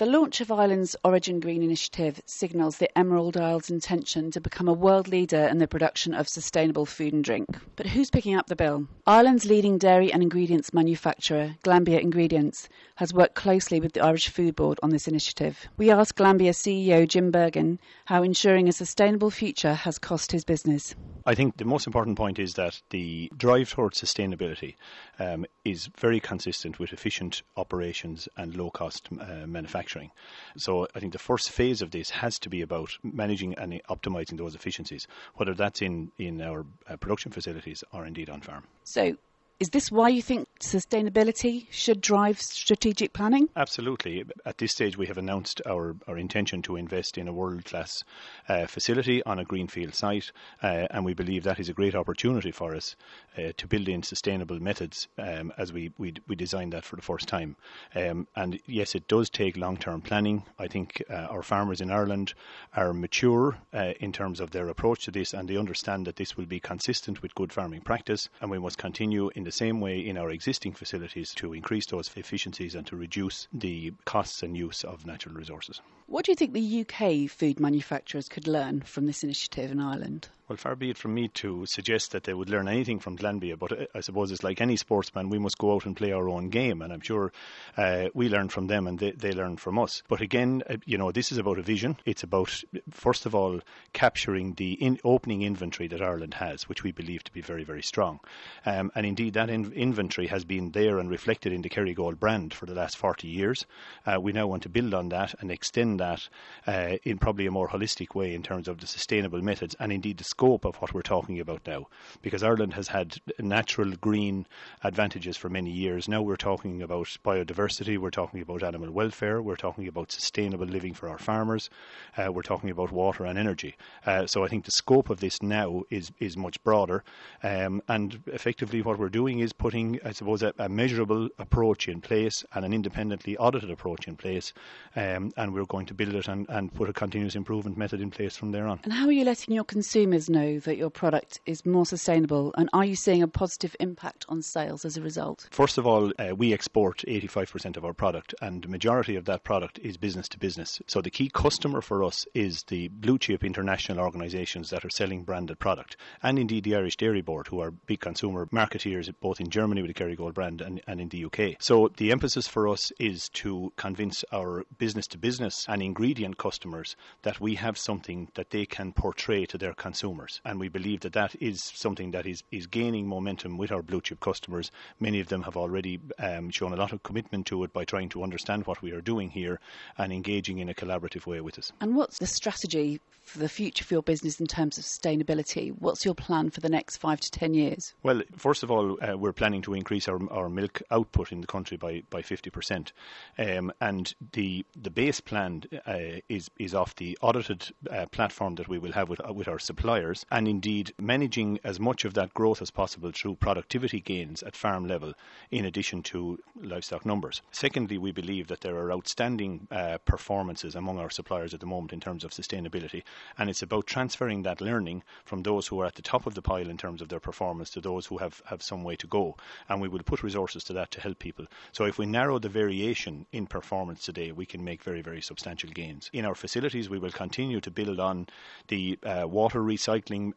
The launch of Ireland's Origin Green initiative signals the Emerald Isles' intention to become a world leader in the production of sustainable food and drink. But who's picking up the bill? Ireland's leading dairy and ingredients manufacturer, Glanbia Ingredients, has worked closely with the Irish Food Board on this initiative. We asked Glanbia CEO Jim Bergin how ensuring a sustainable future has cost his business. I think the most important point is that the drive towards sustainability um, is very consistent with efficient operations and low cost uh, manufacturing. So I think the first phase of this has to be about managing and optimizing those efficiencies, whether that's in, in our uh, production facilities or indeed on farm. So is this why you think sustainability should drive strategic planning? Absolutely. At this stage, we have announced our, our intention to invest in a world class uh, facility on a greenfield site, uh, and we believe that is a great opportunity for us uh, to build in sustainable methods um, as we, we, we design that for the first time. Um, and yes, it does take long term planning. I think uh, our farmers in Ireland are mature uh, in terms of their approach to this, and they understand that this will be consistent with good farming practice, and we must continue in the the same way in our existing facilities to increase those efficiencies and to reduce the costs and use of natural resources. What do you think the UK food manufacturers could learn from this initiative in Ireland? Well, far be it from me to suggest that they would learn anything from Glanbia, but uh, I suppose it's like any sportsman, we must go out and play our own game, and I'm sure uh, we learn from them and they, they learn from us. But again, uh, you know, this is about a vision. It's about, first of all, capturing the in opening inventory that Ireland has, which we believe to be very, very strong. Um, and indeed, that in inventory has been there and reflected in the Kerrygold brand for the last 40 years. Uh, we now want to build on that and extend that uh, in probably a more holistic way in terms of the sustainable methods and indeed the scope of what we're talking about now. Because Ireland has had natural green advantages for many years. Now we're talking about biodiversity, we're talking about animal welfare, we're talking about sustainable living for our farmers, uh, we're talking about water and energy. Uh, so I think the scope of this now is, is much broader. Um, and effectively, what we're doing is putting, I suppose, a, a measurable approach in place and an independently audited approach in place. Um, and we're going to build it and, and put a continuous improvement method in place from there on. And how are you letting your consumers know that your product is more sustainable? And are you seeing a positive impact on sales as a result? First of all, uh, we export 85% of our product, and the majority of that product is business to business. So the key customer for us is the blue chip international organisations that are selling branded product, and indeed the Irish Dairy Board, who are big consumer marketeers both in Germany with the Kerrygold brand and, and in the UK. So the emphasis for us is to convince our business to business and ingredient customers that we have something that they can portray to their consumers. And we believe that that is something that is, is gaining momentum with our blue chip customers. Many of them have already um, shown a lot of commitment to it by trying to understand what we are doing here and engaging in a collaborative way with us. And what's the strategy for the future for your business in terms of sustainability? What's your plan for the next five to ten years? Well, first of all, uh, we're planning to increase our, our milk output in the country by, by 50%. Um, and the the base plan uh, is is off the audited uh, platform that we will have with, with our suppliers, and indeed managing as much of that growth as possible through productivity gains at farm level, in addition to livestock numbers. Secondly, we believe that there are outstanding uh, performances among our suppliers at the moment in terms of sustainability, and it's about transferring that learning from those who are at the top of the pile in terms of their performance to those who have, have some way to go. And we will put resources to that to help people. So if we narrow the variation in performance today, we can make very, very substantial gains. In our facilities, we will continue to build on the uh, water recycling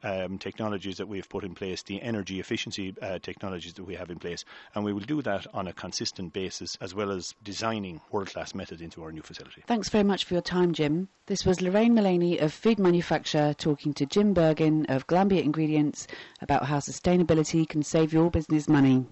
um, technologies that we've put in place, the energy efficiency uh, technologies that we have in place, and we will do that on a consistent basis as well as designing world class methods into our new facility. Thanks very much for your time, Jim. This was Lorraine Mullaney of Food Manufacture talking to Jim Bergin of Glanbia Ingredients about how sustainability can save your business money.